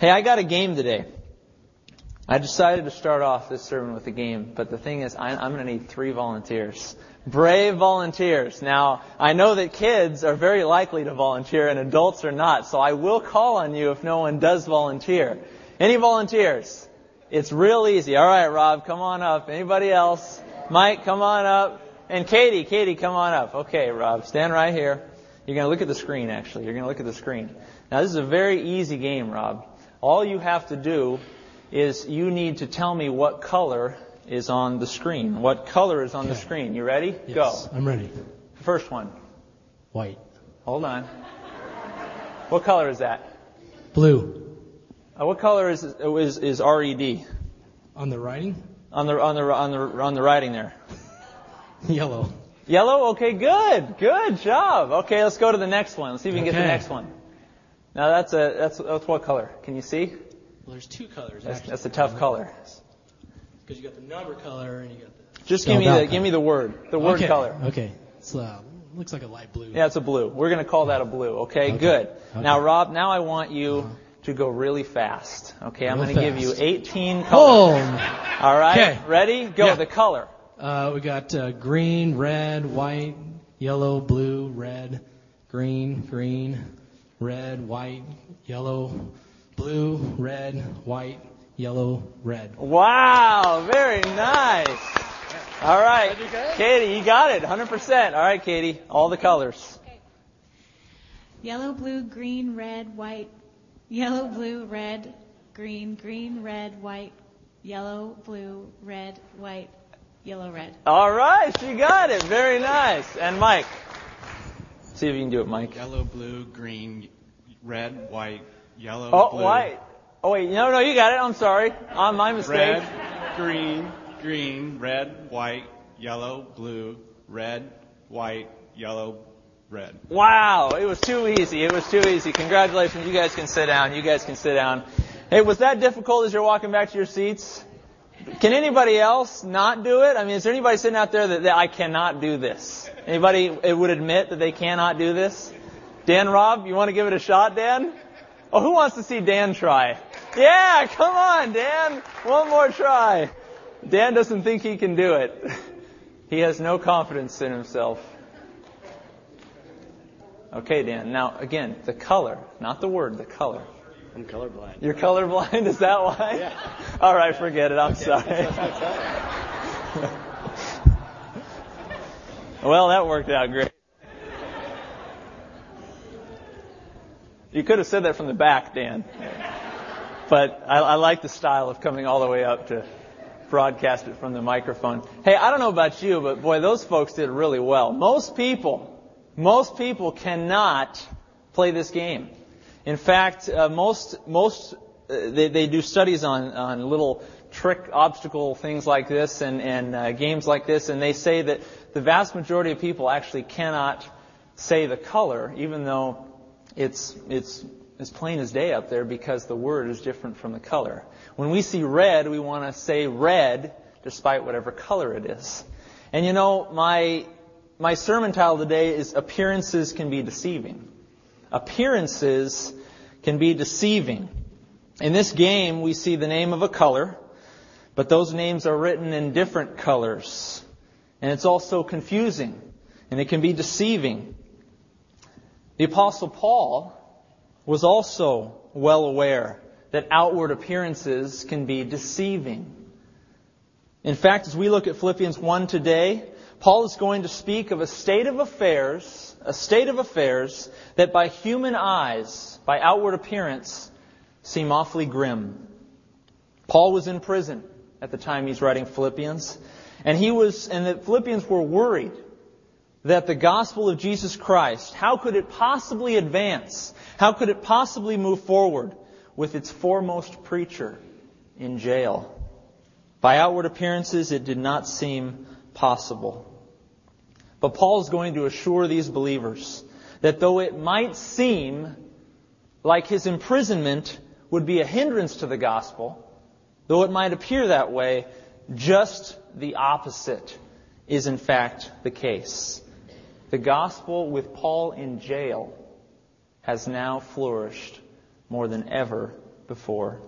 Hey, I got a game today. I decided to start off this sermon with a game, but the thing is, I, I'm going to need three volunteers. Brave volunteers. Now, I know that kids are very likely to volunteer and adults are not, so I will call on you if no one does volunteer. Any volunteers? It's real easy. All right, Rob, come on up. Anybody else? Mike, come on up. And Katie, Katie, come on up. Okay, Rob, stand right here. You're going to look at the screen, actually. You're going to look at the screen. Now, this is a very easy game, Rob. All you have to do is you need to tell me what color is on the screen. What color is on okay. the screen? You ready? Yes, Go. I'm ready. First one. White. Hold on. What color is that? Blue. Uh, what color is, is is red? On the writing? On the on the on the on the writing there. Yellow. Yellow? Okay, good. Good job. Okay, let's go to the next one. Let's see if we can okay. get the next one. Now that's a that's that's what color? Can you see? Well, there's two colors. That's, that's a tough color. Because you got the number color and you got the. Just give me the color. give me the word the word okay. color. Okay. It's uh, looks like a light blue. Yeah, it's a blue. We're going to call that a blue. Okay, okay. good. Okay. Now, Rob, now I want you. Uh-huh to go really fast. Okay, I'm going to give you 18 colors. Oh. All right, okay. ready? Go. Yeah. The color. Uh, we got uh, green, red, white, yellow, blue, red, green, green, red, white, yellow, blue, red, white, yellow, red. Wow, very nice. All right, Katie, you got it, 100%. All right, Katie, all the colors. Okay. Yellow, blue, green, red, white, Yellow, blue, red, green, green, red, white, yellow, blue, red, white, yellow, red. All right, she got it. Very nice. And Mike. See if you can do it, Mike. Yellow, blue, green, red, white, yellow, oh, blue. white. Oh, wait. No, no, you got it. I'm sorry. On my mistake. Red, green, green, red, white, yellow, blue, red, white, yellow, red. Wow, it was too easy. It was too easy. Congratulations. You guys can sit down. You guys can sit down. Hey, was that difficult as you're walking back to your seats? Can anybody else not do it? I mean, is there anybody sitting out there that, that I cannot do this? Anybody would admit that they cannot do this? Dan Rob, you want to give it a shot, Dan? Oh, who wants to see Dan try? Yeah, come on, Dan. One more try. Dan doesn't think he can do it. He has no confidence in himself. Okay, Dan. Now, again, the color, not the word, the color. I'm colorblind. You're colorblind? Is that why? Yeah. All right, forget it. I'm okay. sorry. well, that worked out great. You could have said that from the back, Dan. But I, I like the style of coming all the way up to broadcast it from the microphone. Hey, I don't know about you, but boy, those folks did really well. Most people most people cannot play this game. In fact, uh, most most uh, they, they do studies on on little trick obstacle things like this and and uh, games like this, and they say that the vast majority of people actually cannot say the color, even though it's it's as plain as day up there because the word is different from the color. When we see red, we want to say red despite whatever color it is. And you know, my my sermon title today is Appearances Can Be Deceiving. Appearances can be deceiving. In this game, we see the name of a color, but those names are written in different colors. And it's also confusing, and it can be deceiving. The Apostle Paul was also well aware that outward appearances can be deceiving. In fact, as we look at Philippians 1 today, Paul is going to speak of a state of affairs, a state of affairs that by human eyes, by outward appearance, seem awfully grim. Paul was in prison at the time he's writing Philippians, and he was, and the Philippians were worried that the gospel of Jesus Christ, how could it possibly advance? How could it possibly move forward with its foremost preacher in jail? By outward appearances, it did not seem possible. But Paul is going to assure these believers that though it might seem like his imprisonment would be a hindrance to the gospel, though it might appear that way, just the opposite is in fact the case. The gospel with Paul in jail has now flourished more than ever before.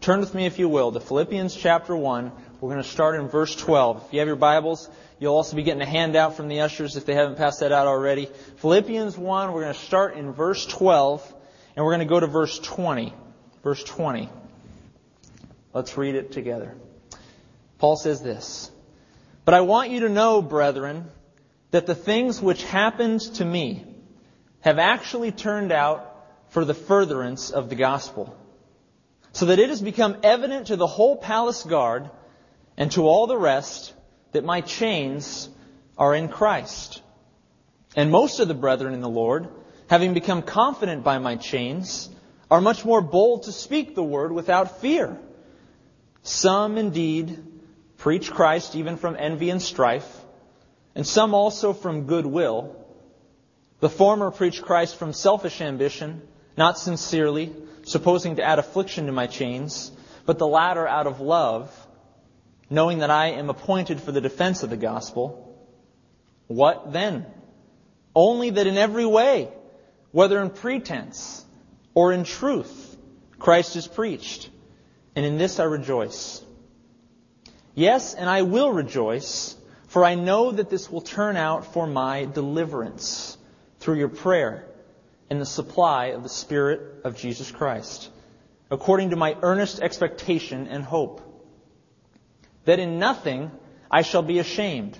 Turn with me, if you will, to Philippians chapter 1. We're going to start in verse 12. If you have your Bibles, you'll also be getting a handout from the ushers if they haven't passed that out already. Philippians 1, we're going to start in verse 12, and we're going to go to verse 20. Verse 20. Let's read it together. Paul says this But I want you to know, brethren, that the things which happened to me have actually turned out for the furtherance of the gospel, so that it has become evident to the whole palace guard and to all the rest that my chains are in Christ. And most of the brethren in the Lord, having become confident by my chains, are much more bold to speak the word without fear. Some indeed preach Christ even from envy and strife, and some also from goodwill. The former preach Christ from selfish ambition, not sincerely, supposing to add affliction to my chains, but the latter out of love, knowing that I am appointed for the defense of the gospel. What then? Only that in every way, whether in pretense or in truth, Christ is preached, and in this I rejoice. Yes, and I will rejoice, for I know that this will turn out for my deliverance through your prayer and the supply of the Spirit of Jesus Christ, according to my earnest expectation and hope. That in nothing I shall be ashamed,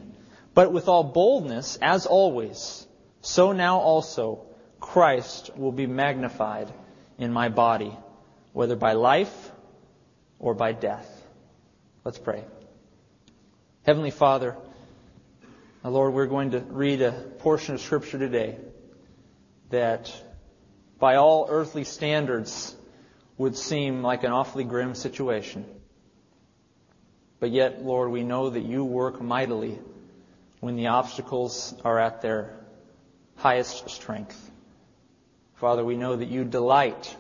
but with all boldness, as always, so now also Christ will be magnified in my body, whether by life or by death. Let's pray. Heavenly Father, Lord, we're going to read a portion of Scripture today that, by all earthly standards, would seem like an awfully grim situation. But yet, Lord, we know that you work mightily when the obstacles are at their highest strength. Father, we know that you delight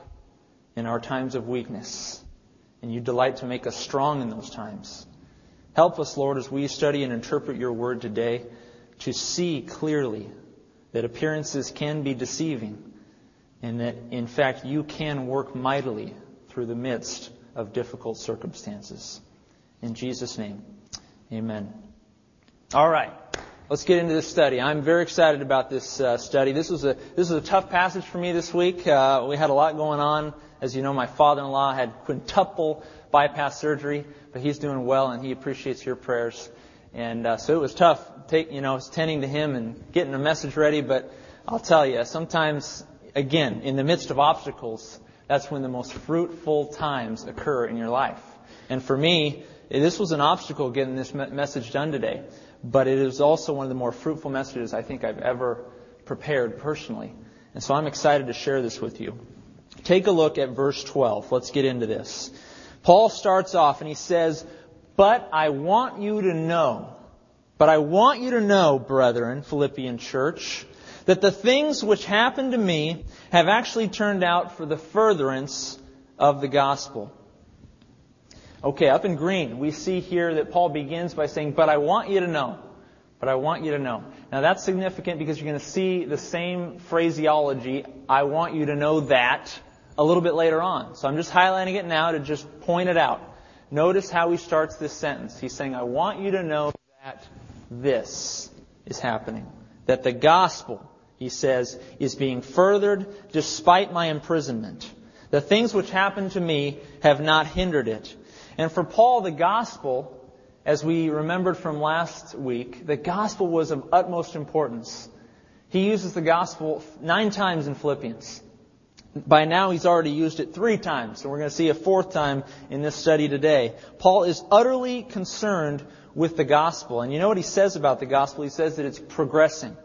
in our times of weakness, and you delight to make us strong in those times. Help us, Lord, as we study and interpret your word today, to see clearly that appearances can be deceiving, and that, in fact, you can work mightily through the midst of difficult circumstances. In Jesus' name, amen. All right. Let's get into this study. I'm very excited about this uh, study. This was a this was a tough passage for me this week. Uh, we had a lot going on. As you know, my father-in-law had quintuple bypass surgery, but he's doing well, and he appreciates your prayers. And uh, so it was tough, take, you know, tending to him and getting a message ready. But I'll tell you, sometimes, again, in the midst of obstacles, that's when the most fruitful times occur in your life. And for me, this was an obstacle getting this message done today but it is also one of the more fruitful messages I think I've ever prepared personally. And so I'm excited to share this with you. Take a look at verse 12. Let's get into this. Paul starts off and he says, But I want you to know, but I want you to know, brethren, Philippian church, that the things which happened to me have actually turned out for the furtherance of the gospel Okay, up in green, we see here that Paul begins by saying, But I want you to know. But I want you to know. Now that's significant because you're going to see the same phraseology, I want you to know that, a little bit later on. So I'm just highlighting it now to just point it out. Notice how he starts this sentence. He's saying, I want you to know that this is happening. That the gospel, he says, is being furthered despite my imprisonment. The things which happened to me have not hindered it. And for Paul, the gospel, as we remembered from last week, the gospel was of utmost importance. He uses the gospel nine times in Philippians. By now, he's already used it three times, and we're going to see a fourth time in this study today. Paul is utterly concerned with the gospel. And you know what he says about the gospel? He says that it's progressing,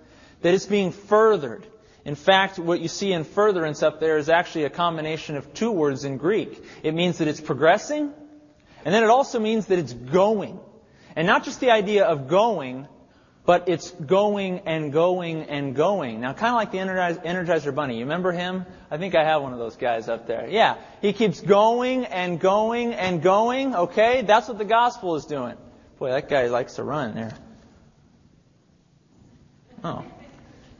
that it's being furthered. In fact, what you see in furtherance up there is actually a combination of two words in Greek. It means that it's progressing and then it also means that it's going. And not just the idea of going, but it's going and going and going. Now, kind of like the Energizer Bunny. You remember him? I think I have one of those guys up there. Yeah. He keeps going and going and going. Okay? That's what the gospel is doing. Boy, that guy likes to run there. Oh.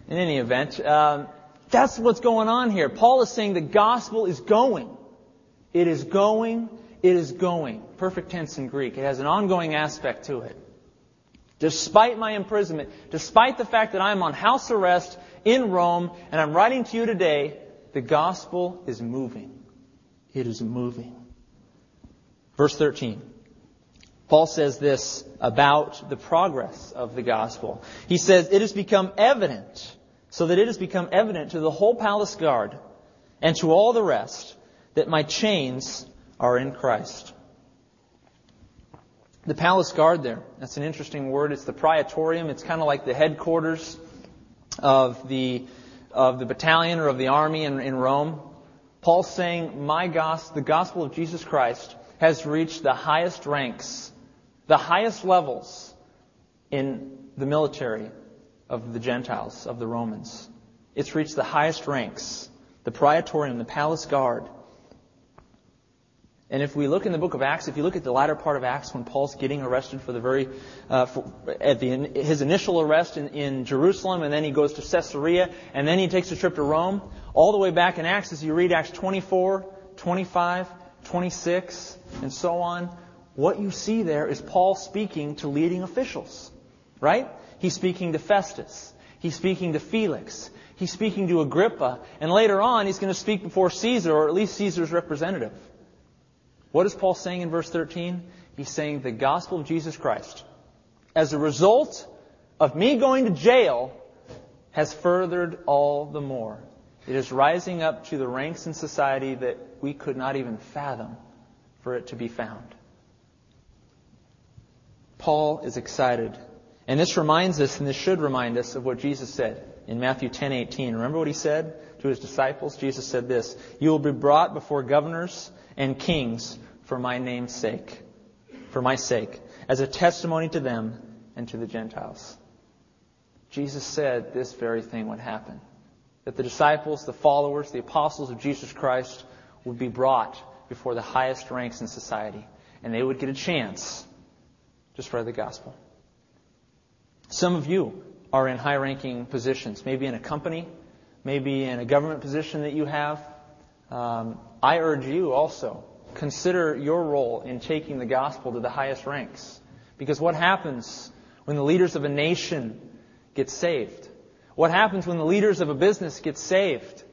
In any event, um, that's what's going on here. Paul is saying the gospel is going. It is going, it is going. Perfect tense in Greek. It has an ongoing aspect to it. Despite my imprisonment, despite the fact that I'm on house arrest in Rome and I'm writing to you today, the gospel is moving. It is moving. Verse 13. Paul says this about the progress of the gospel. He says, It has become evident, so that it has become evident to the whole palace guard and to all the rest that my chains are in Christ. The palace guard there, that's an interesting word. It's the praetorium. It's kind of like the headquarters of the, of the battalion or of the army in, in Rome. Paul's saying, my gospel, the gospel of Jesus Christ has reached the highest ranks, the highest levels in the military of the Gentiles, of the Romans. It's reached the highest ranks, the praetorium, the palace guard. And if we look in the book of Acts, if you look at the latter part of Acts when Paul's getting arrested for the very, uh, for, at the, his initial arrest in, in Jerusalem, and then he goes to Caesarea, and then he takes a trip to Rome, all the way back in Acts, as you read Acts 24, 25, 26, and so on, what you see there is Paul speaking to leading officials, right? He's speaking to Festus. He's speaking to Felix. He's speaking to Agrippa. And later on, he's going to speak before Caesar, or at least Caesar's representative. What is Paul saying in verse 13? He's saying the gospel of Jesus Christ, as a result of me going to jail, has furthered all the more. It is rising up to the ranks in society that we could not even fathom for it to be found. Paul is excited. And this reminds us, and this should remind us of what Jesus said in Matthew 10:18. Remember what he said to his disciples? Jesus said this, "You will be brought before governors and kings for my name's sake, for my sake, as a testimony to them and to the Gentiles. Jesus said this very thing would happen. That the disciples, the followers, the apostles of Jesus Christ would be brought before the highest ranks in society, and they would get a chance to spread the gospel. Some of you are in high ranking positions, maybe in a company, maybe in a government position that you have. Um, I urge you also consider your role in taking the gospel to the highest ranks. Because what happens when the leaders of a nation get saved? What happens when the leaders of a business get saved?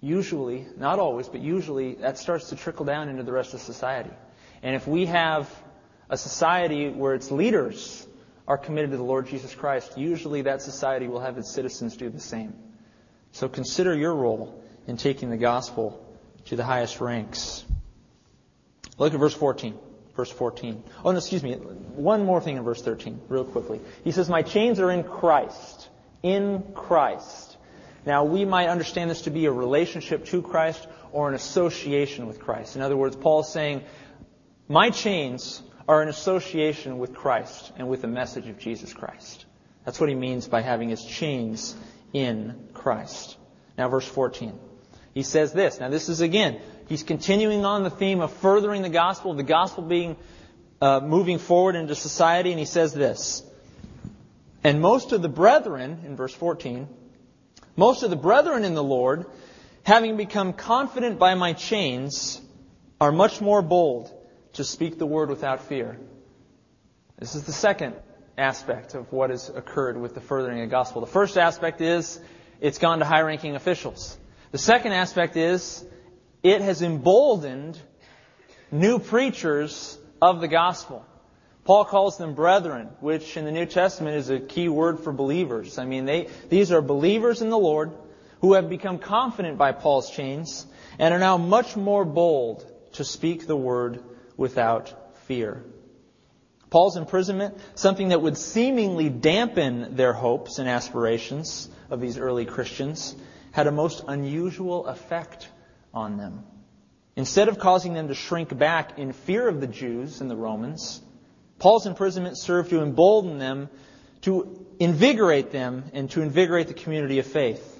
Usually, not always, but usually that starts to trickle down into the rest of society. And if we have a society where its leaders are committed to the Lord Jesus Christ, usually that society will have its citizens do the same. So consider your role in taking the gospel to the highest ranks. Look at verse 14. Verse 14. Oh, no, excuse me. One more thing in verse 13, real quickly. He says, My chains are in Christ. In Christ. Now, we might understand this to be a relationship to Christ or an association with Christ. In other words, Paul is saying, My chains are an association with Christ and with the message of Jesus Christ. That's what he means by having his chains in Christ. Now, verse 14. He says this. Now, this is again, he's continuing on the theme of furthering the gospel, the gospel being uh, moving forward into society, and he says this. And most of the brethren, in verse 14, most of the brethren in the Lord, having become confident by my chains, are much more bold to speak the word without fear. This is the second aspect of what has occurred with the furthering of the gospel. The first aspect is it's gone to high ranking officials. The second aspect is it has emboldened new preachers of the gospel. Paul calls them brethren, which in the New Testament is a key word for believers. I mean, they, these are believers in the Lord who have become confident by Paul's chains and are now much more bold to speak the word without fear. Paul's imprisonment, something that would seemingly dampen their hopes and aspirations of these early Christians, had a most unusual effect on them. Instead of causing them to shrink back in fear of the Jews and the Romans, Paul's imprisonment served to embolden them, to invigorate them, and to invigorate the community of faith.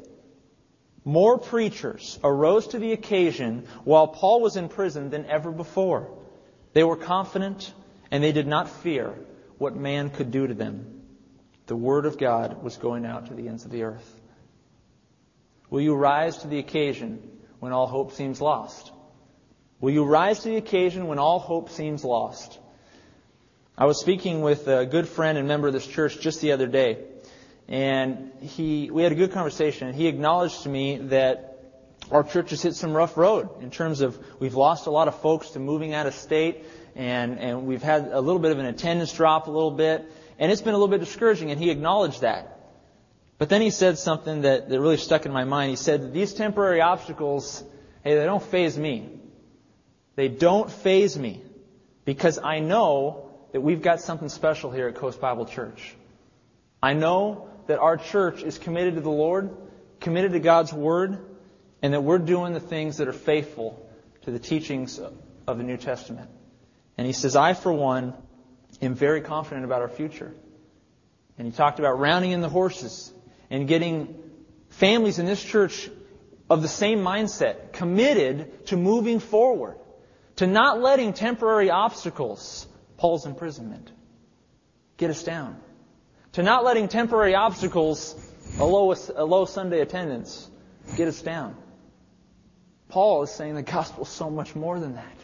More preachers arose to the occasion while Paul was in prison than ever before. They were confident and they did not fear what man could do to them. The Word of God was going out to the ends of the earth. Will you rise to the occasion when all hope seems lost? Will you rise to the occasion when all hope seems lost? I was speaking with a good friend and member of this church just the other day, and he, we had a good conversation. And he acknowledged to me that our church has hit some rough road in terms of we've lost a lot of folks to moving out of state, and, and we've had a little bit of an attendance drop a little bit, and it's been a little bit discouraging, and he acknowledged that. But then he said something that, that really stuck in my mind. He said, these temporary obstacles, hey, they don't faze me. They don't faze me because I know that we've got something special here at Coast Bible Church. I know that our church is committed to the Lord, committed to God's Word, and that we're doing the things that are faithful to the teachings of the New Testament. And he says, I, for one, am very confident about our future. And he talked about rounding in the horses and getting families in this church of the same mindset, committed to moving forward, to not letting temporary obstacles, Paul's imprisonment, get us down, to not letting temporary obstacles, a low, a low Sunday attendance, get us down. Paul is saying the gospel is so much more than that.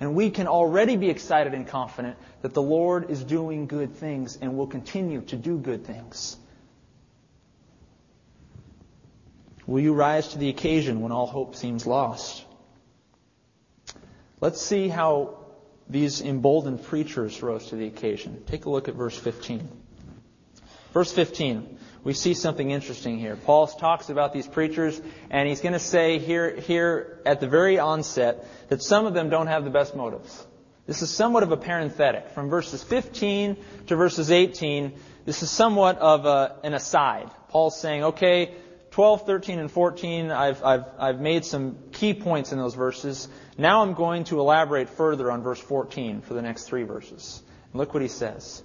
And we can already be excited and confident that the Lord is doing good things and will continue to do good things. Will you rise to the occasion when all hope seems lost? Let's see how these emboldened preachers rose to the occasion. Take a look at verse 15. Verse 15, we see something interesting here. Paul talks about these preachers, and he's going to say here, here at the very onset that some of them don't have the best motives. This is somewhat of a parenthetic. From verses 15 to verses 18, this is somewhat of a, an aside. Paul's saying, okay, 12, 13, and 14, I've, I've, I've made some key points in those verses. Now I'm going to elaborate further on verse 14 for the next three verses. And look what he says.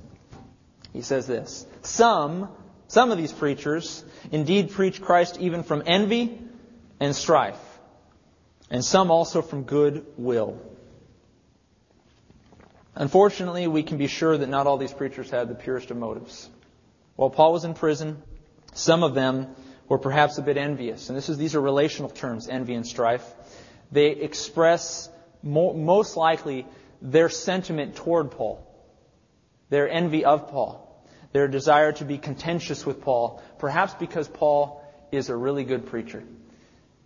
He says this Some, some of these preachers indeed preach Christ even from envy and strife, and some also from good will. Unfortunately, we can be sure that not all these preachers had the purest of motives. While Paul was in prison, some of them or perhaps a bit envious. And this is, these are relational terms, envy and strife. They express mo- most likely their sentiment toward Paul, their envy of Paul, their desire to be contentious with Paul, perhaps because Paul is a really good preacher.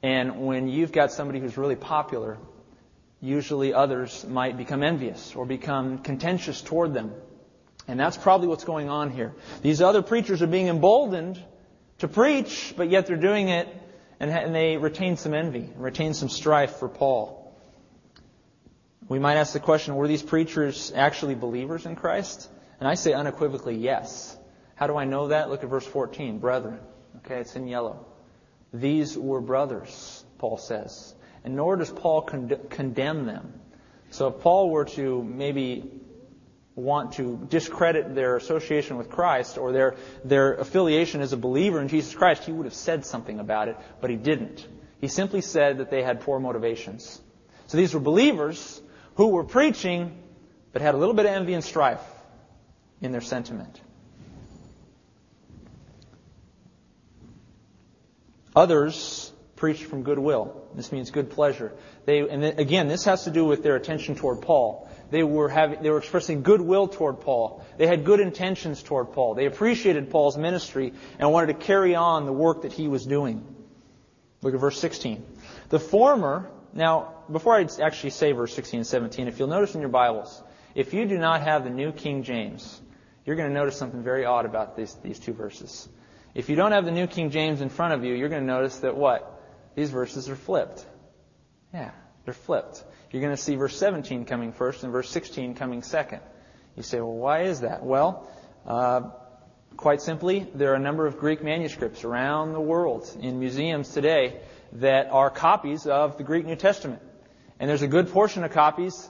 And when you've got somebody who's really popular, usually others might become envious or become contentious toward them. And that's probably what's going on here. These other preachers are being emboldened to preach, but yet they're doing it and they retain some envy, retain some strife for Paul. We might ask the question, were these preachers actually believers in Christ? And I say unequivocally yes. How do I know that? Look at verse 14. Brethren. Okay, it's in yellow. These were brothers, Paul says. And nor does Paul con- condemn them. So if Paul were to maybe want to discredit their association with Christ or their, their affiliation as a believer in Jesus Christ, he would have said something about it, but he didn't. He simply said that they had poor motivations. So these were believers who were preaching, but had a little bit of envy and strife in their sentiment. Others preached from goodwill. This means good pleasure. They, and again, this has to do with their attention toward Paul. They were, having, they were expressing goodwill toward Paul. They had good intentions toward Paul. They appreciated Paul's ministry and wanted to carry on the work that he was doing. Look at verse 16. The former, now, before I actually say verse 16 and 17, if you'll notice in your Bibles, if you do not have the New King James, you're going to notice something very odd about these, these two verses. If you don't have the New King James in front of you, you're going to notice that what? These verses are flipped. Yeah, they're flipped you're going to see verse 17 coming first and verse 16 coming second. You say, well, why is that? Well, uh, quite simply, there are a number of Greek manuscripts around the world in museums today that are copies of the Greek New Testament. And there's a good portion of copies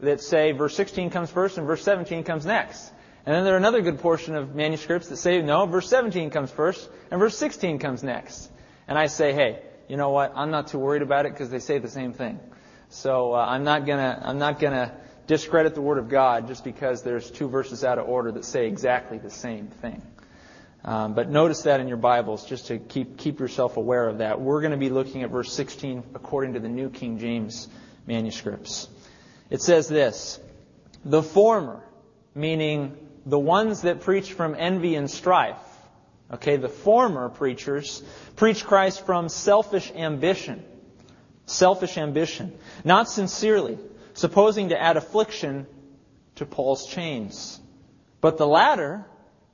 that say verse 16 comes first and verse 17 comes next. And then there are another good portion of manuscripts that say, no, verse 17 comes first and verse 16 comes next. And I say, hey, you know what? I'm not too worried about it because they say the same thing. So uh, I'm not gonna I'm not gonna discredit the Word of God just because there's two verses out of order that say exactly the same thing. Um, but notice that in your Bibles, just to keep, keep yourself aware of that. We're going to be looking at verse 16 according to the New King James manuscripts. It says this The former, meaning the ones that preach from envy and strife, okay, the former preachers preach Christ from selfish ambition. Selfish ambition. Not sincerely, supposing to add affliction to Paul's chains. But the latter,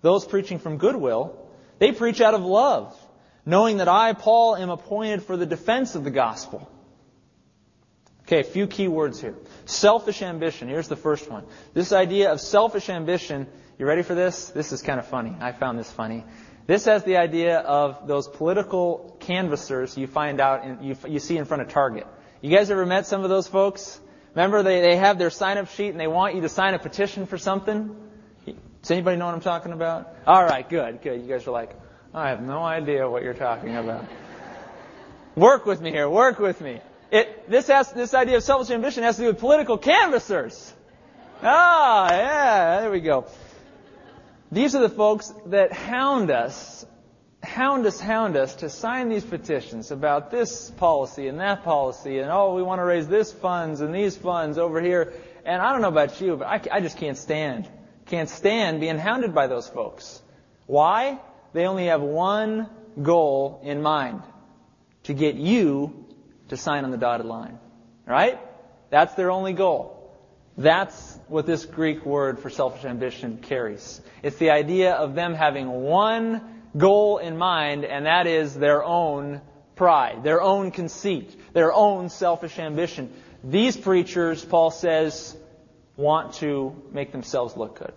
those preaching from goodwill, they preach out of love, knowing that I, Paul, am appointed for the defense of the gospel. Okay, a few key words here. Selfish ambition. Here's the first one. This idea of selfish ambition, you ready for this? This is kind of funny. I found this funny. This has the idea of those political canvassers you find out, and you, you see in front of Target. You guys ever met some of those folks? Remember, they, they have their sign up sheet and they want you to sign a petition for something? Does anybody know what I'm talking about? All right, good, good. You guys are like, I have no idea what you're talking about. work with me here. Work with me. It, this has, this idea of selfish ambition has to do with political canvassers. Ah, yeah, there we go. These are the folks that hound us, hound us, hound us to sign these petitions about this policy and that policy, and oh, we want to raise this funds and these funds over here. And I don't know about you, but I, I just can't stand can't stand being hounded by those folks. Why? They only have one goal in mind. To get you to sign on the dotted line. Right? That's their only goal. That's what this Greek word for selfish ambition carries. It's the idea of them having one goal in mind, and that is their own pride, their own conceit, their own selfish ambition. These preachers, Paul says, want to make themselves look good.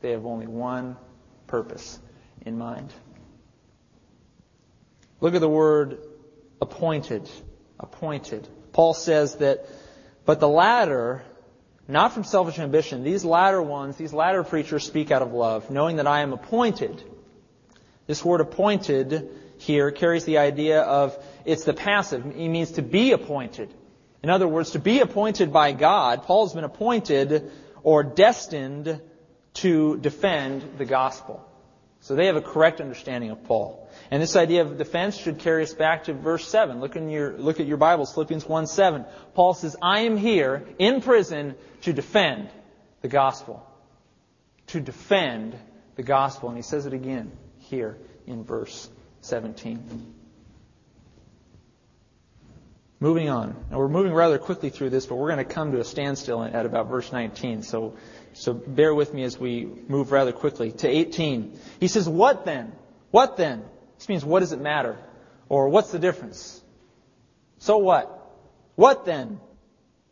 They have only one purpose in mind. Look at the word appointed. Appointed. Paul says that, but the latter, not from selfish ambition, these latter ones, these latter preachers speak out of love, knowing that I am appointed. This word appointed here carries the idea of it's the passive. It means to be appointed. In other words, to be appointed by God, Paul's been appointed or destined to defend the gospel. So they have a correct understanding of Paul. And this idea of defense should carry us back to verse 7. Look, in your, look at your Bibles, Philippians 1 7. Paul says, I am here in prison to defend the gospel. To defend the gospel. And he says it again here in verse 17. Moving on. Now we're moving rather quickly through this, but we're going to come to a standstill at about verse 19. So so bear with me as we move rather quickly to 18. He says, What then? What then? This means, what does it matter? Or what's the difference? So what? What then?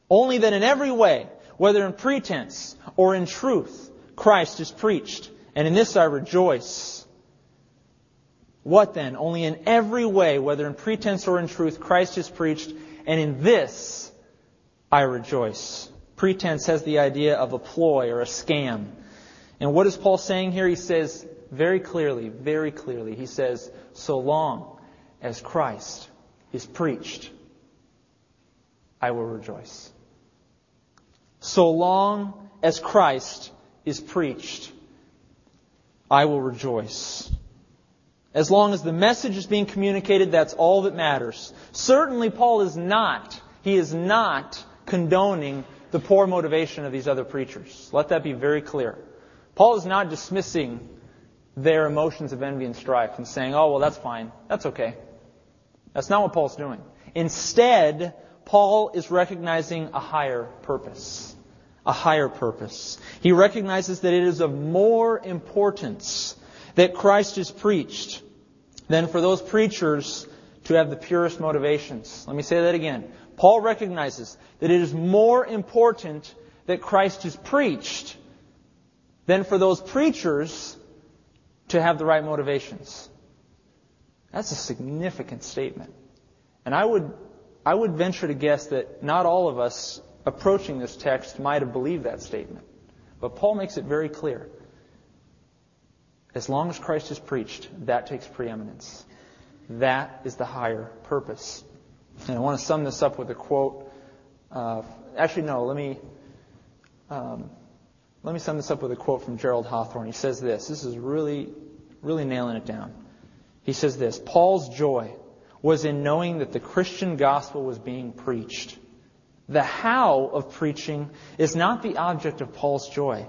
Only that in every way, whether in pretense or in truth, Christ is preached, and in this I rejoice. What then? Only in every way, whether in pretense or in truth, Christ is preached, and in this I rejoice. Pretense has the idea of a ploy or a scam. And what is Paul saying here? He says very clearly, very clearly, he says, so long as Christ is preached, I will rejoice. So long as Christ is preached, I will rejoice. As long as the message is being communicated, that's all that matters. Certainly Paul is not, he is not condoning the poor motivation of these other preachers. Let that be very clear. Paul is not dismissing their emotions of envy and strife and saying, oh, well, that's fine. That's okay. That's not what Paul's doing. Instead, Paul is recognizing a higher purpose. A higher purpose. He recognizes that it is of more importance that Christ is preached than for those preachers to have the purest motivations. Let me say that again. Paul recognizes that it is more important that Christ is preached than for those preachers to have the right motivations. That's a significant statement. And I would, I would venture to guess that not all of us approaching this text might have believed that statement. But Paul makes it very clear. As long as Christ is preached, that takes preeminence. That is the higher purpose. And I want to sum this up with a quote. Uh, actually, no, let me, um, let me sum this up with a quote from Gerald Hawthorne. He says this. This is really really nailing it down. He says this Paul's joy was in knowing that the Christian gospel was being preached. The how of preaching is not the object of Paul's joy.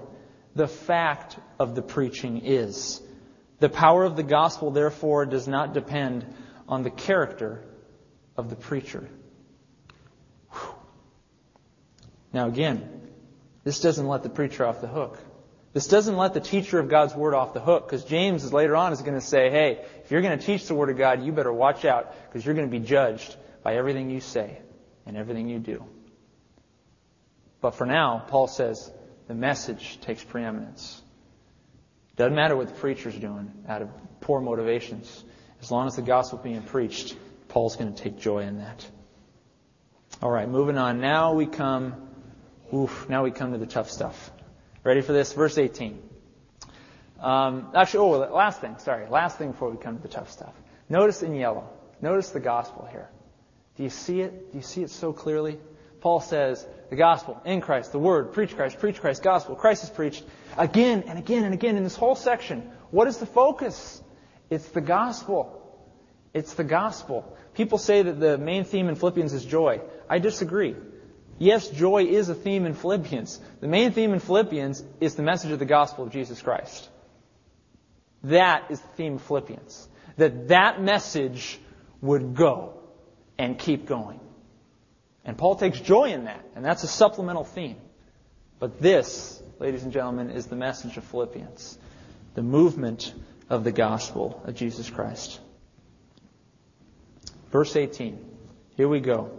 The fact of the preaching is. The power of the gospel, therefore, does not depend on the character of the preacher. Whew. Now, again, this doesn't let the preacher off the hook. This doesn't let the teacher of God's Word off the hook because James later on is going to say, hey, if you're going to teach the Word of God, you better watch out because you're going to be judged by everything you say and everything you do. But for now, Paul says the message takes preeminence. Doesn't matter what the preacher's doing out of poor motivations. As long as the gospel being preached, Paul's going to take joy in that. All right, moving on. Now we come, oof, now we come to the tough stuff. Ready for this? Verse 18. Um, actually, oh, last thing, sorry. Last thing before we come to the tough stuff. Notice in yellow. Notice the gospel here. Do you see it? Do you see it so clearly? Paul says, the gospel, in Christ, the word, preach Christ, preach Christ, gospel, Christ is preached. Again and again and again in this whole section. What is the focus? It's the gospel. It's the gospel. People say that the main theme in Philippians is joy. I disagree. Yes, joy is a theme in Philippians. The main theme in Philippians is the message of the gospel of Jesus Christ. That is the theme of Philippians. That that message would go and keep going. And Paul takes joy in that, and that's a supplemental theme. But this, ladies and gentlemen, is the message of Philippians. The movement of the gospel of Jesus Christ. Verse 18. Here we go.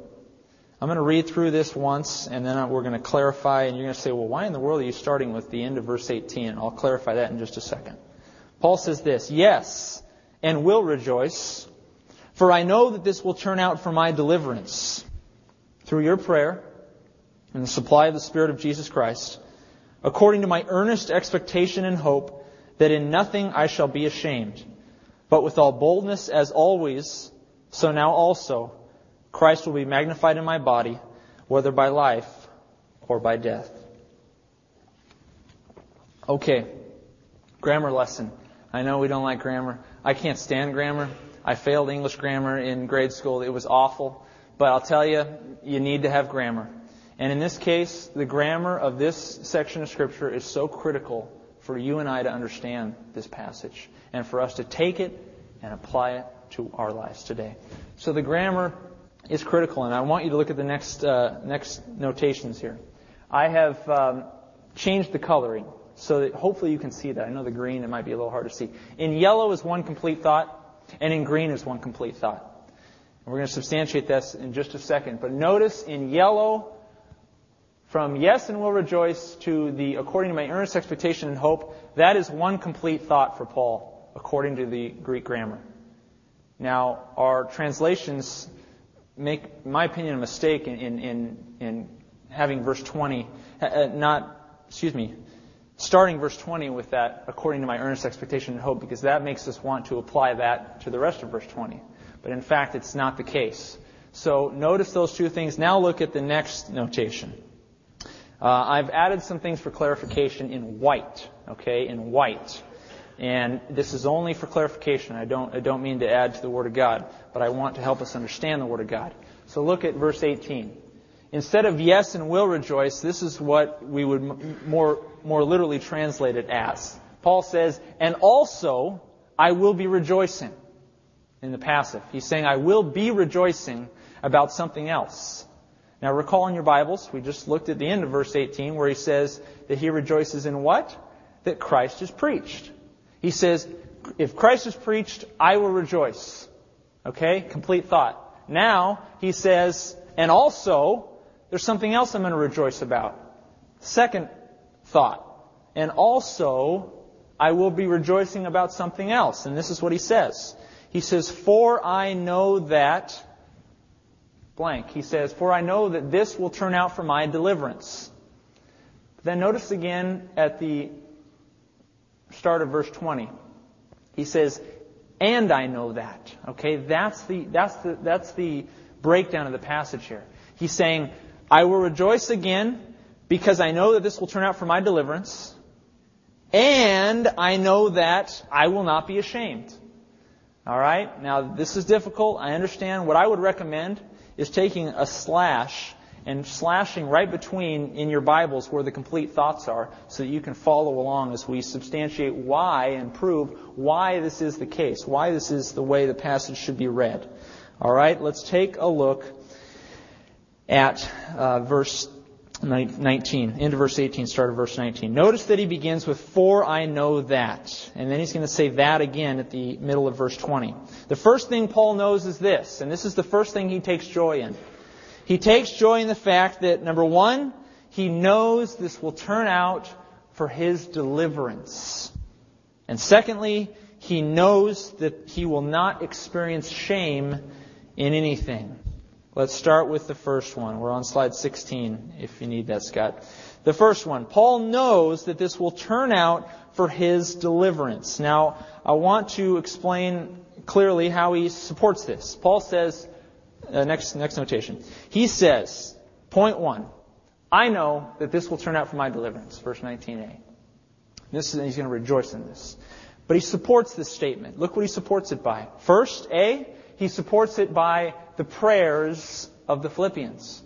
I'm going to read through this once, and then we're going to clarify, and you're going to say, well, why in the world are you starting with the end of verse 18? And I'll clarify that in just a second. Paul says this, Yes, and will rejoice, for I know that this will turn out for my deliverance through your prayer and the supply of the Spirit of Jesus Christ, according to my earnest expectation and hope that in nothing I shall be ashamed, but with all boldness as always, so now also, Christ will be magnified in my body, whether by life or by death. Okay, grammar lesson. I know we don't like grammar. I can't stand grammar. I failed English grammar in grade school. It was awful. But I'll tell you, you need to have grammar. And in this case, the grammar of this section of Scripture is so critical for you and I to understand this passage and for us to take it and apply it to our lives today. So the grammar is critical, and I want you to look at the next uh, next notations here. I have um, changed the coloring so that hopefully you can see that. I know the green it might be a little hard to see. In yellow is one complete thought, and in green is one complete thought. And we're going to substantiate this in just a second. But notice in yellow, from yes and will rejoice to the according to my earnest expectation and hope, that is one complete thought for Paul, according to the Greek grammar. Now, our translations make, in my opinion, a mistake in, in, in having verse 20, uh, not, excuse me, starting verse 20 with that, according to my earnest expectation and hope, because that makes us want to apply that to the rest of verse 20. But in fact, it's not the case. So notice those two things. Now look at the next notation. Uh, I've added some things for clarification in white, okay, in white. And this is only for clarification. I don't, I don't mean to add to the Word of God, but I want to help us understand the Word of God. So look at verse 18. Instead of yes and will rejoice, this is what we would more, more literally translate it as. Paul says, and also I will be rejoicing in the passive. He's saying, I will be rejoicing about something else. Now recall in your Bibles, we just looked at the end of verse 18 where he says that he rejoices in what? That Christ is preached. He says, if Christ is preached, I will rejoice. Okay? Complete thought. Now, he says, and also, there's something else I'm going to rejoice about. Second thought. And also, I will be rejoicing about something else. And this is what he says. He says, For I know that, blank. He says, For I know that this will turn out for my deliverance. Then notice again at the start of verse 20. He says, and I know that. Okay, that's the, that's the, that's the breakdown of the passage here. He's saying, I will rejoice again because I know that this will turn out for my deliverance. and I know that I will not be ashamed. All right? Now, this is difficult. I understand. What I would recommend is taking a slash and slashing right between in your Bibles where the complete thoughts are so that you can follow along as we substantiate why and prove why this is the case, why this is the way the passage should be read. All right? Let's take a look at uh, verse 19, into verse 18, start of verse 19. Notice that he begins with, For I know that. And then he's going to say that again at the middle of verse 20. The first thing Paul knows is this, and this is the first thing he takes joy in. He takes joy in the fact that, number one, he knows this will turn out for his deliverance. And secondly, he knows that he will not experience shame in anything. Let's start with the first one. We're on slide 16 if you need that, Scott. The first one. Paul knows that this will turn out for his deliverance. Now, I want to explain clearly how he supports this. Paul says, uh, next, next notation. He says, point one, I know that this will turn out for my deliverance, verse 19a. This is, he's going to rejoice in this. But he supports this statement. Look what he supports it by. First, A, he supports it by the prayers of the Philippians.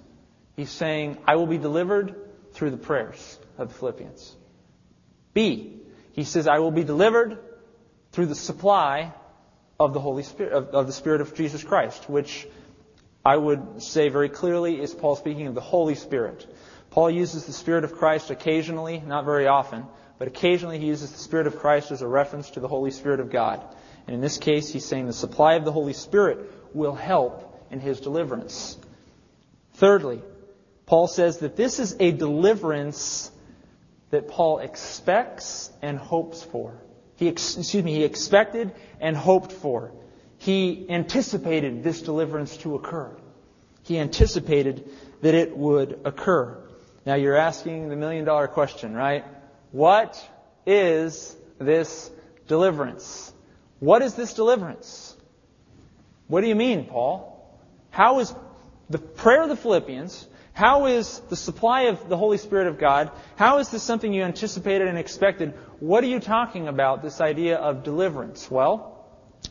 He's saying, I will be delivered through the prayers of the Philippians. B, he says, I will be delivered through the supply of the Holy Spirit, of, of, the Spirit of Jesus Christ, which I would say very clearly is Paul speaking of the Holy Spirit. Paul uses the Spirit of Christ occasionally, not very often, but occasionally he uses the Spirit of Christ as a reference to the Holy Spirit of God. And in this case, he's saying the supply of the Holy Spirit will help in his deliverance. Thirdly, Paul says that this is a deliverance that Paul expects and hopes for. He, excuse me, he expected and hoped for. He anticipated this deliverance to occur. He anticipated that it would occur. Now you're asking the million dollar question, right? What is this deliverance? What is this deliverance? What do you mean, Paul? How is the prayer of the Philippians, how is the supply of the Holy Spirit of God, how is this something you anticipated and expected? What are you talking about, this idea of deliverance? Well,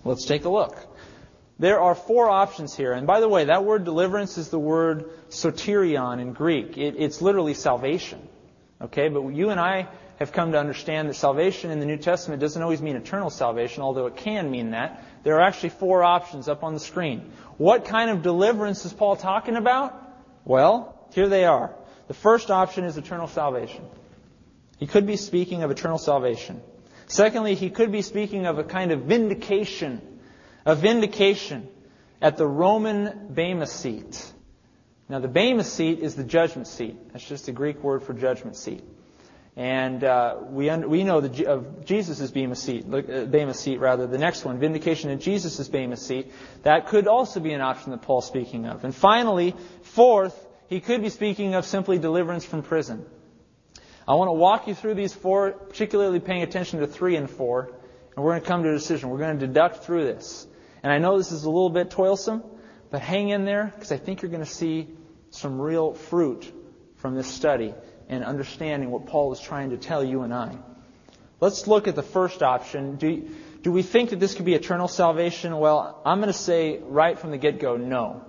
let's take a look. There are four options here. And by the way, that word deliverance is the word soterion in Greek. It, it's literally salvation. Okay, but you and I have come to understand that salvation in the New Testament doesn't always mean eternal salvation, although it can mean that. There are actually four options up on the screen. What kind of deliverance is Paul talking about? Well, here they are. The first option is eternal salvation. He could be speaking of eternal salvation. Secondly, he could be speaking of a kind of vindication, a vindication at the Roman Bema seat. Now, the Bema seat is the judgment seat. That's just a Greek word for judgment seat. And uh, we, un- we know the, of Jesus' Bema seat, uh, Bema seat rather. The next one, vindication of Jesus' Bema seat. That could also be an option that Paul's speaking of. And finally, fourth, he could be speaking of simply deliverance from prison. I want to walk you through these four, particularly paying attention to three and four, and we're going to come to a decision. We're going to deduct through this. And I know this is a little bit toilsome, but hang in there because I think you're going to see some real fruit from this study and understanding what Paul is trying to tell you and I. Let's look at the first option. Do, do we think that this could be eternal salvation? Well, I'm going to say right from the get-go, no.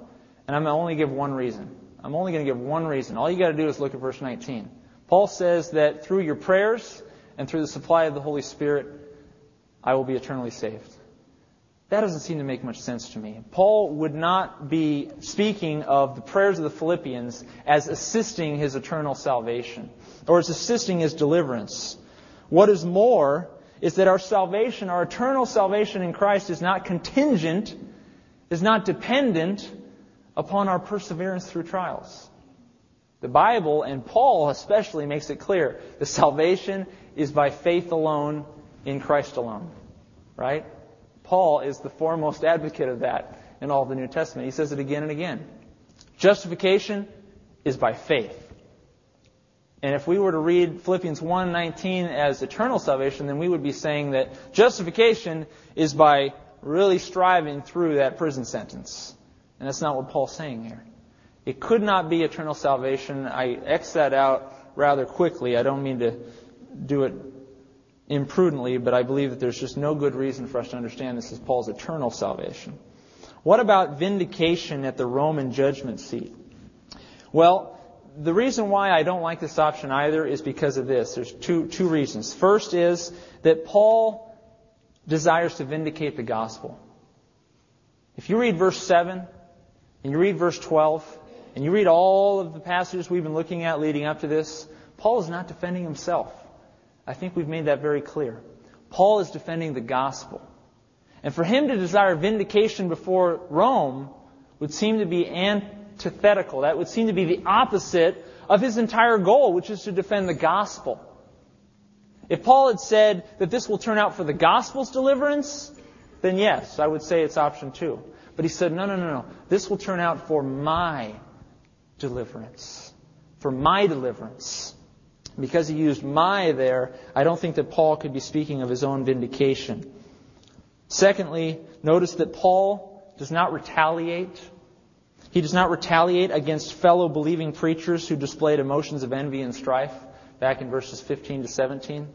And I'm going to only give one reason. I'm only going to give one reason. All you got to do is look at verse 19. Paul says that through your prayers and through the supply of the Holy Spirit, I will be eternally saved. That doesn't seem to make much sense to me. Paul would not be speaking of the prayers of the Philippians as assisting his eternal salvation or as assisting his deliverance. What is more is that our salvation, our eternal salvation in Christ is not contingent, is not dependent upon our perseverance through trials. The Bible, and Paul especially, makes it clear the salvation is by faith alone in Christ alone. Right? Paul is the foremost advocate of that in all the New Testament. He says it again and again. Justification is by faith. And if we were to read Philippians 1:19 as eternal salvation, then we would be saying that justification is by really striving through that prison sentence. And that's not what Paul's saying here. It could not be eternal salvation. I X that out rather quickly. I don't mean to do it imprudently, but I believe that there's just no good reason for us to understand this as Paul's eternal salvation. What about vindication at the Roman judgment seat? Well, the reason why I don't like this option either is because of this. There's two, two reasons. First is that Paul desires to vindicate the gospel. If you read verse 7 and you read verse 12 and you read all of the passages we've been looking at leading up to this, Paul is not defending himself. I think we've made that very clear. Paul is defending the gospel. And for him to desire vindication before Rome would seem to be antithetical. That would seem to be the opposite of his entire goal, which is to defend the gospel. If Paul had said that this will turn out for the gospel's deliverance, then yes, I would say it's option two. But he said, no, no, no, no. This will turn out for my deliverance. For my deliverance. Because he used my there, I don't think that Paul could be speaking of his own vindication. Secondly, notice that Paul does not retaliate. He does not retaliate against fellow believing preachers who displayed emotions of envy and strife back in verses 15 to 17.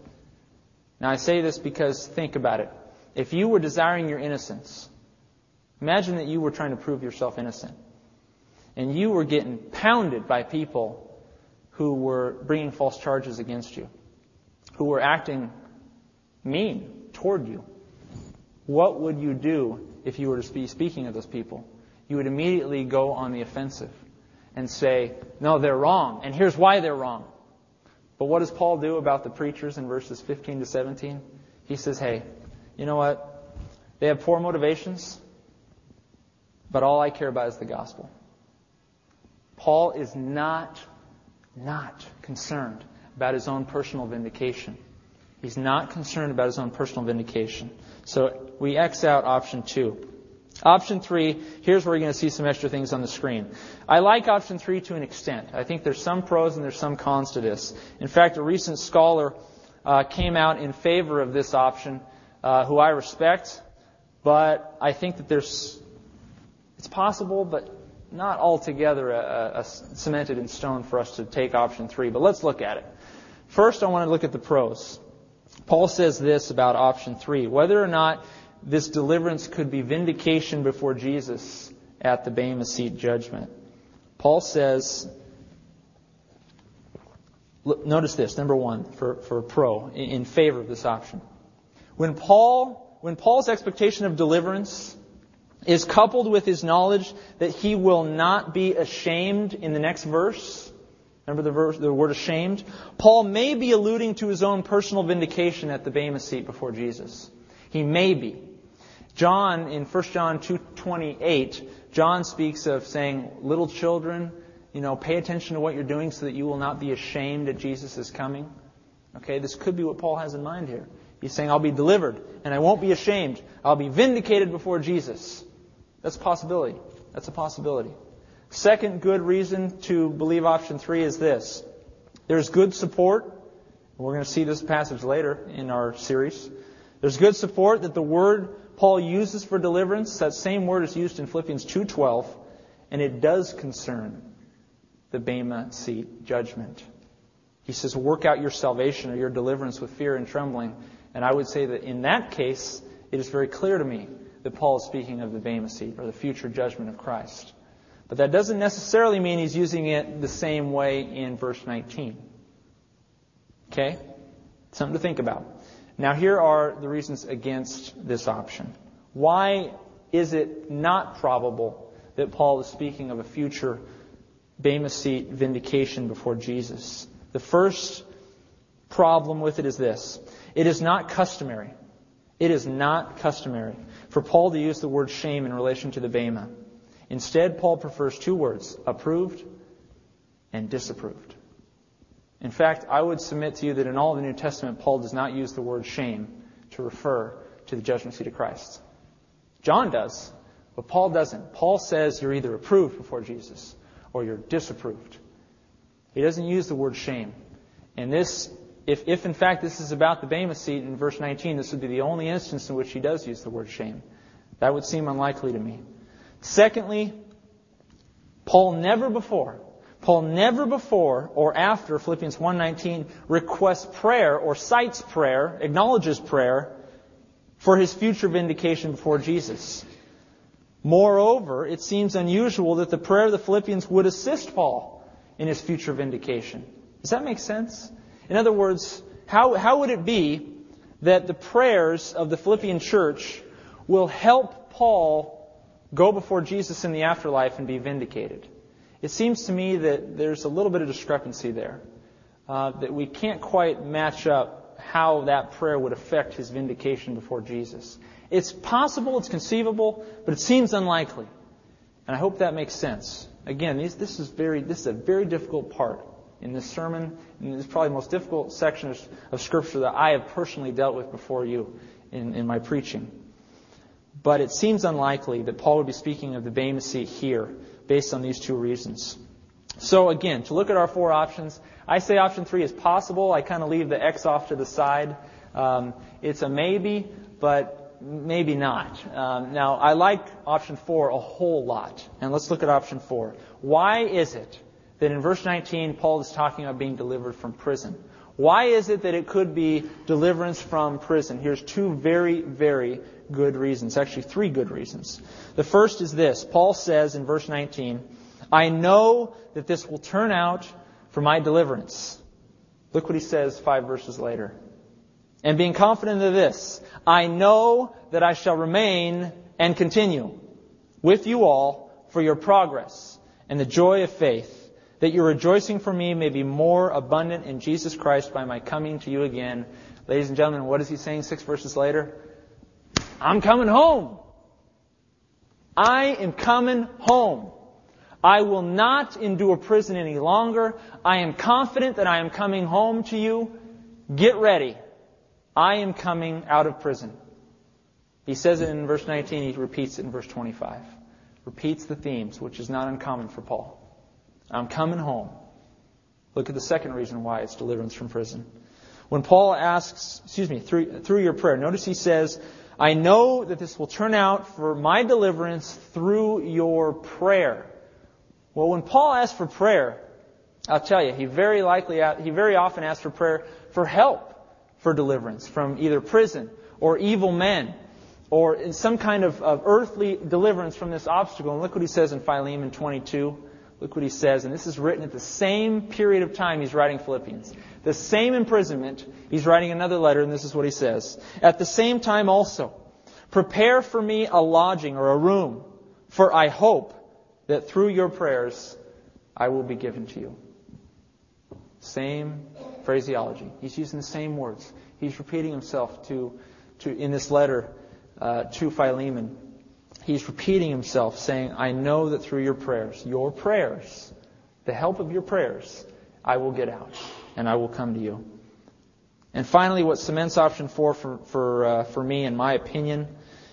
Now I say this because think about it. If you were desiring your innocence, imagine that you were trying to prove yourself innocent. And you were getting pounded by people who were bringing false charges against you, who were acting mean toward you. What would you do if you were to be speaking of those people? You would immediately go on the offensive and say, no, they're wrong, and here's why they're wrong. But what does Paul do about the preachers in verses 15 to 17? He says, hey, you know what? They have poor motivations, but all I care about is the gospel. Paul is not, not concerned about his own personal vindication. He's not concerned about his own personal vindication. So we X out option two. Option three, here's where you're going to see some extra things on the screen. I like option three to an extent. I think there's some pros and there's some cons to this. In fact, a recent scholar uh, came out in favor of this option, uh, who I respect, but I think that there's, it's possible, but not altogether a, a, cemented in stone for us to take option three. But let's look at it. First, I want to look at the pros. Paul says this about option three. Whether or not this deliverance could be vindication before Jesus at the Bema Seat judgment. Paul says, look, notice this, number one, for, for pro, in, in favor of this option. When Paul, when Paul's expectation of deliverance is coupled with his knowledge that he will not be ashamed in the next verse, Remember the, verse, the word ashamed? Paul may be alluding to his own personal vindication at the Bema seat before Jesus. He may be. John, in 1 John 2.28, John speaks of saying, little children, you know, pay attention to what you're doing so that you will not be ashamed at Jesus coming. Okay, this could be what Paul has in mind here. He's saying, I'll be delivered and I won't be ashamed. I'll be vindicated before Jesus. That's a possibility. That's a possibility. Second good reason to believe option three is this. There's good support. We're going to see this passage later in our series. There's good support that the word Paul uses for deliverance, that same word is used in Philippians 2:12, and it does concern the Bema seat judgment. He says, "Work out your salvation or your deliverance with fear and trembling." And I would say that in that case, it is very clear to me that Paul is speaking of the Bema seat or the future judgment of Christ. But that doesn't necessarily mean he's using it the same way in verse 19. Okay? Something to think about. Now, here are the reasons against this option. Why is it not probable that Paul is speaking of a future Bema seat vindication before Jesus? The first problem with it is this it is not customary. It is not customary for Paul to use the word shame in relation to the Bema. Instead, Paul prefers two words approved and disapproved. In fact, I would submit to you that in all of the New Testament, Paul does not use the word shame to refer to the judgment seat of Christ. John does, but Paul doesn't. Paul says you're either approved before Jesus or you're disapproved. He doesn't use the word shame. And this, if, if in fact this is about the Bema seat in verse 19, this would be the only instance in which he does use the word shame. That would seem unlikely to me. Secondly, Paul never before Paul never before or after Philippians 1:19 requests prayer or cites prayer, acknowledges prayer for his future vindication before Jesus. Moreover, it seems unusual that the prayer of the Philippians would assist Paul in his future vindication. Does that make sense? In other words, how, how would it be that the prayers of the Philippian church will help Paul go before Jesus in the afterlife and be vindicated? It seems to me that there's a little bit of discrepancy there, uh, that we can't quite match up how that prayer would affect his vindication before Jesus. It's possible, it's conceivable, but it seems unlikely. And I hope that makes sense. Again, this, this is very, this is a very difficult part in this sermon, and it's probably the most difficult section of, of Scripture that I have personally dealt with before you in, in my preaching. But it seems unlikely that Paul would be speaking of the Bema seat here based on these two reasons. So again, to look at our four options, I say option three is possible. I kind of leave the X off to the side. Um, it's a maybe, but maybe not. Um, now, I like option four a whole lot. And let's look at option four. Why is it that in verse 19, Paul is talking about being delivered from prison? Why is it that it could be deliverance from prison? Here's two very, very good reasons. Actually, three good reasons. The first is this. Paul says in verse 19, I know that this will turn out for my deliverance. Look what he says five verses later. And being confident of this, I know that I shall remain and continue with you all for your progress and the joy of faith, that your rejoicing for me may be more abundant in Jesus Christ by my coming to you again. Ladies and gentlemen, what is he saying six verses later? I'm coming home. I am coming home. I will not endure prison any longer. I am confident that I am coming home to you. Get ready. I am coming out of prison. He says it in verse 19, he repeats it in verse 25. Repeats the themes, which is not uncommon for Paul. I'm coming home. Look at the second reason why it's deliverance from prison. When Paul asks, excuse me, through, through your prayer, notice he says, I know that this will turn out for my deliverance through your prayer. Well, when Paul asks for prayer, I'll tell you, he very likely, he very often asks for prayer for help for deliverance from either prison or evil men or some kind of, of earthly deliverance from this obstacle. And look what he says in Philemon 22. Look what he says, and this is written at the same period of time he's writing Philippians. The same imprisonment, he's writing another letter, and this is what he says. At the same time also, prepare for me a lodging or a room, for I hope that through your prayers I will be given to you. Same phraseology. He's using the same words. He's repeating himself to, to in this letter uh, to Philemon. He's repeating himself, saying, I know that through your prayers, your prayers, the help of your prayers, I will get out and I will come to you. And finally, what cements option four for, for, uh, for me, in my opinion,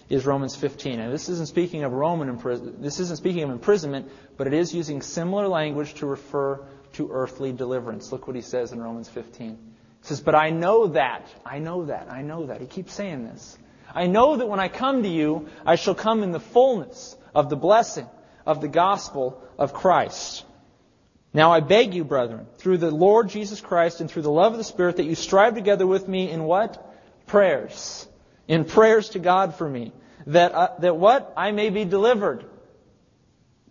is Romans 15. And this isn't speaking of Roman imprisonment, this isn't speaking of imprisonment, but it is using similar language to refer to earthly deliverance. Look what he says in Romans 15. He says, But I know that, I know that, I know that. He keeps saying this. I know that when I come to you, I shall come in the fullness of the blessing of the gospel of Christ. Now I beg you, brethren, through the Lord Jesus Christ and through the love of the Spirit, that you strive together with me in what? Prayers. In prayers to God for me. That, uh, that what? I may be delivered.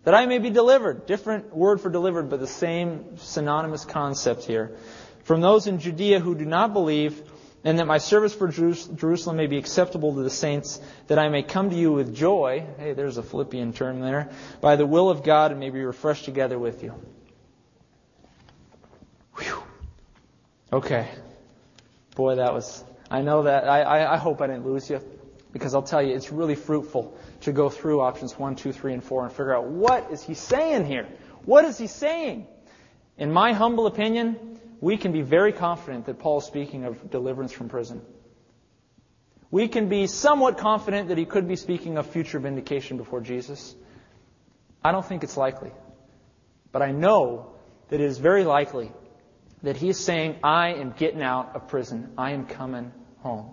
That I may be delivered. Different word for delivered, but the same synonymous concept here. From those in Judea who do not believe, and that my service for Jerusalem may be acceptable to the saints, that I may come to you with joy. Hey, there's a Philippian term there. By the will of God, and may be refreshed together with you. Whew. Okay. Boy, that was. I know that. I, I, I hope I didn't lose you, because I'll tell you, it's really fruitful to go through options one, two, three, and four and figure out what is he saying here. What is he saying? In my humble opinion, we can be very confident that Paul is speaking of deliverance from prison. We can be somewhat confident that he could be speaking of future vindication before Jesus. I don't think it's likely. But I know that it is very likely that he is saying, I am getting out of prison. I am coming home.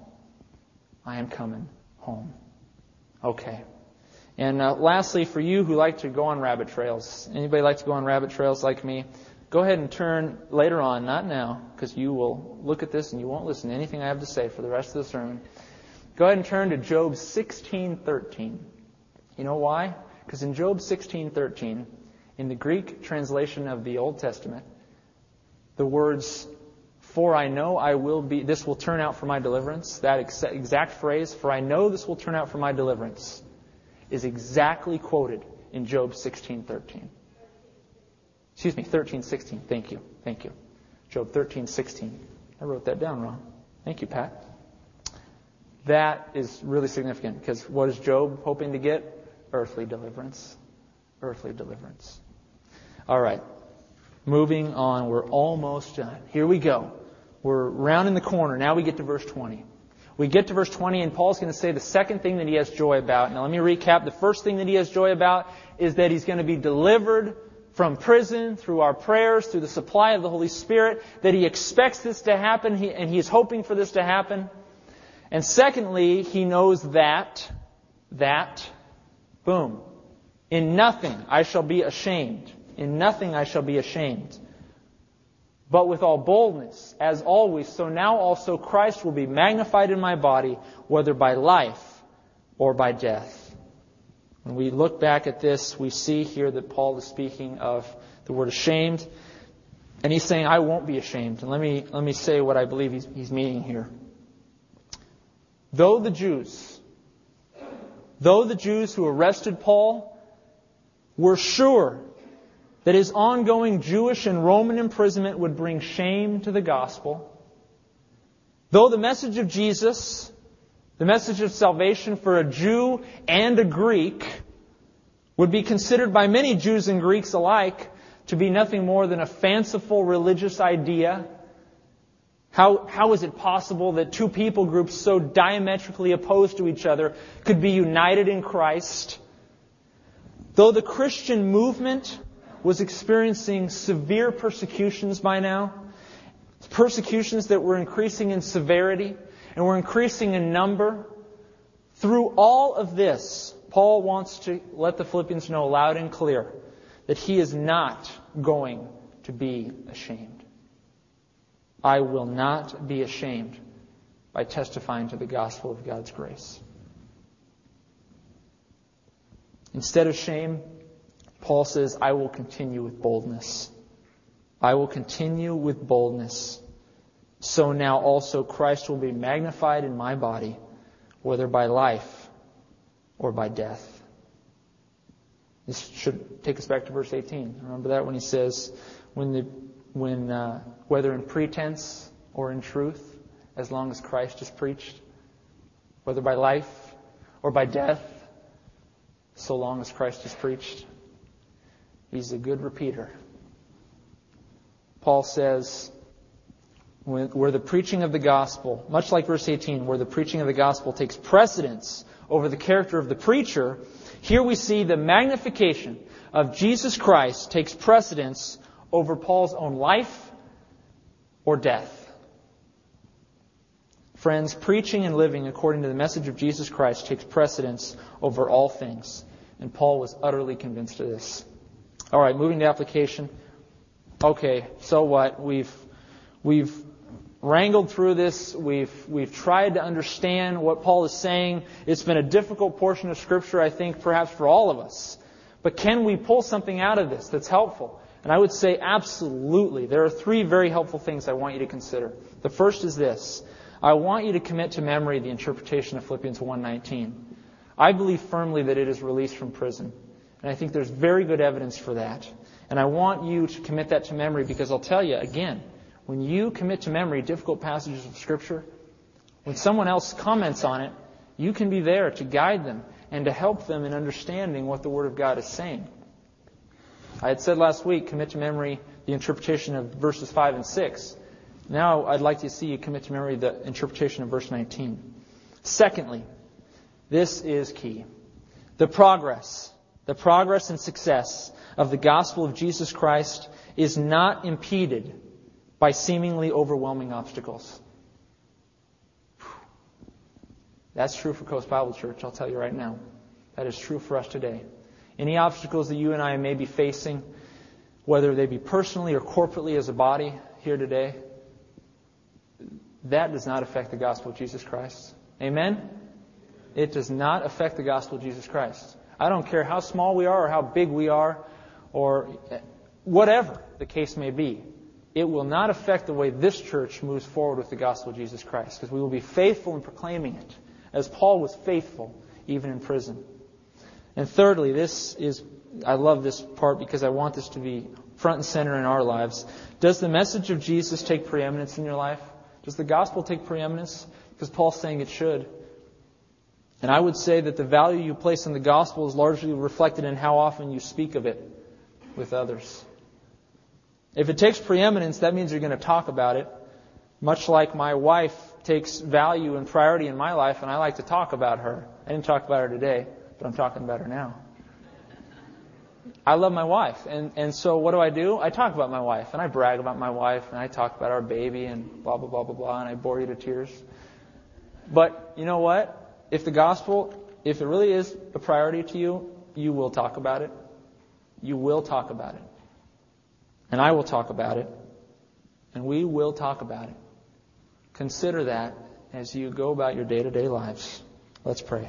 I am coming home. Okay. And uh, lastly, for you who like to go on rabbit trails, anybody like to go on rabbit trails like me? Go ahead and turn later on, not now, because you will look at this and you won't listen to anything I have to say for the rest of the sermon. Go ahead and turn to Job 16:13. You know why? Because in Job 16:13, in the Greek translation of the Old Testament, the words "For I know I will be this will turn out for my deliverance," that exact phrase, "For I know this will turn out for my deliverance," is exactly quoted in Job 16:13. Excuse me, 13:16. Thank you. Thank you. Job 13:16. I wrote that down wrong. Thank you, Pat. That is really significant because what is Job hoping to get? Earthly deliverance. Earthly deliverance. All right. Moving on. We're almost done. Here we go. We're rounding the corner. Now we get to verse 20. We get to verse 20, and Paul's going to say the second thing that he has joy about. Now, let me recap. The first thing that he has joy about is that he's going to be delivered from prison through our prayers, through the supply of the Holy Spirit, that he expects this to happen, and he is hoping for this to happen. And secondly, he knows that, that, boom, in nothing I shall be ashamed. In nothing I shall be ashamed. But with all boldness, as always, so now also Christ will be magnified in my body, whether by life or by death. When we look back at this, we see here that Paul is speaking of the word ashamed. And he's saying, I won't be ashamed. And let me, let me say what I believe he's, he's meaning here. Though the Jews, though the Jews who arrested Paul were sure that his ongoing Jewish and Roman imprisonment would bring shame to the gospel, though the message of Jesus the message of salvation for a Jew and a Greek would be considered by many Jews and Greeks alike to be nothing more than a fanciful religious idea. How, how is it possible that two people groups so diametrically opposed to each other could be united in Christ? Though the Christian movement was experiencing severe persecutions by now, persecutions that were increasing in severity, and we're increasing in number. Through all of this, Paul wants to let the Philippians know loud and clear that he is not going to be ashamed. I will not be ashamed by testifying to the gospel of God's grace. Instead of shame, Paul says, I will continue with boldness. I will continue with boldness so now also Christ will be magnified in my body, whether by life or by death. This should take us back to verse 18. Remember that when he says, when the, when, uh, whether in pretense or in truth, as long as Christ is preached, whether by life or by death, so long as Christ is preached. He's a good repeater. Paul says, where the preaching of the gospel, much like verse 18, where the preaching of the gospel takes precedence over the character of the preacher, here we see the magnification of Jesus Christ takes precedence over Paul's own life or death. Friends, preaching and living according to the message of Jesus Christ takes precedence over all things. And Paul was utterly convinced of this. All right, moving to application. Okay, so what? We've we've wrangled through this. We've, we've tried to understand what Paul is saying. It's been a difficult portion of Scripture, I think, perhaps for all of us. But can we pull something out of this that's helpful? And I would say absolutely. There are three very helpful things I want you to consider. The first is this. I want you to commit to memory the interpretation of Philippians 1.19. I believe firmly that it is released from prison. And I think there's very good evidence for that. And I want you to commit that to memory because I'll tell you again, when you commit to memory difficult passages of Scripture, when someone else comments on it, you can be there to guide them and to help them in understanding what the Word of God is saying. I had said last week, commit to memory the interpretation of verses 5 and 6. Now I'd like to see you commit to memory the interpretation of verse 19. Secondly, this is key. The progress, the progress and success of the gospel of Jesus Christ is not impeded by seemingly overwhelming obstacles. That's true for Coast Bible Church, I'll tell you right now. That is true for us today. Any obstacles that you and I may be facing, whether they be personally or corporately as a body here today, that does not affect the gospel of Jesus Christ. Amen? It does not affect the gospel of Jesus Christ. I don't care how small we are or how big we are or whatever the case may be. It will not affect the way this church moves forward with the gospel of Jesus Christ because we will be faithful in proclaiming it as Paul was faithful even in prison. And thirdly, this is, I love this part because I want this to be front and center in our lives. Does the message of Jesus take preeminence in your life? Does the gospel take preeminence? Because Paul's saying it should. And I would say that the value you place in the gospel is largely reflected in how often you speak of it with others. If it takes preeminence, that means you're going to talk about it. Much like my wife takes value and priority in my life, and I like to talk about her. I didn't talk about her today, but I'm talking about her now. I love my wife, and, and so what do I do? I talk about my wife, and I brag about my wife, and I talk about our baby, and blah, blah, blah, blah, blah, and I bore you to tears. But you know what? if the gospel, if it really is a priority to you, you will talk about it. You will talk about it. And I will talk about it. And we will talk about it. Consider that as you go about your day to day lives. Let's pray.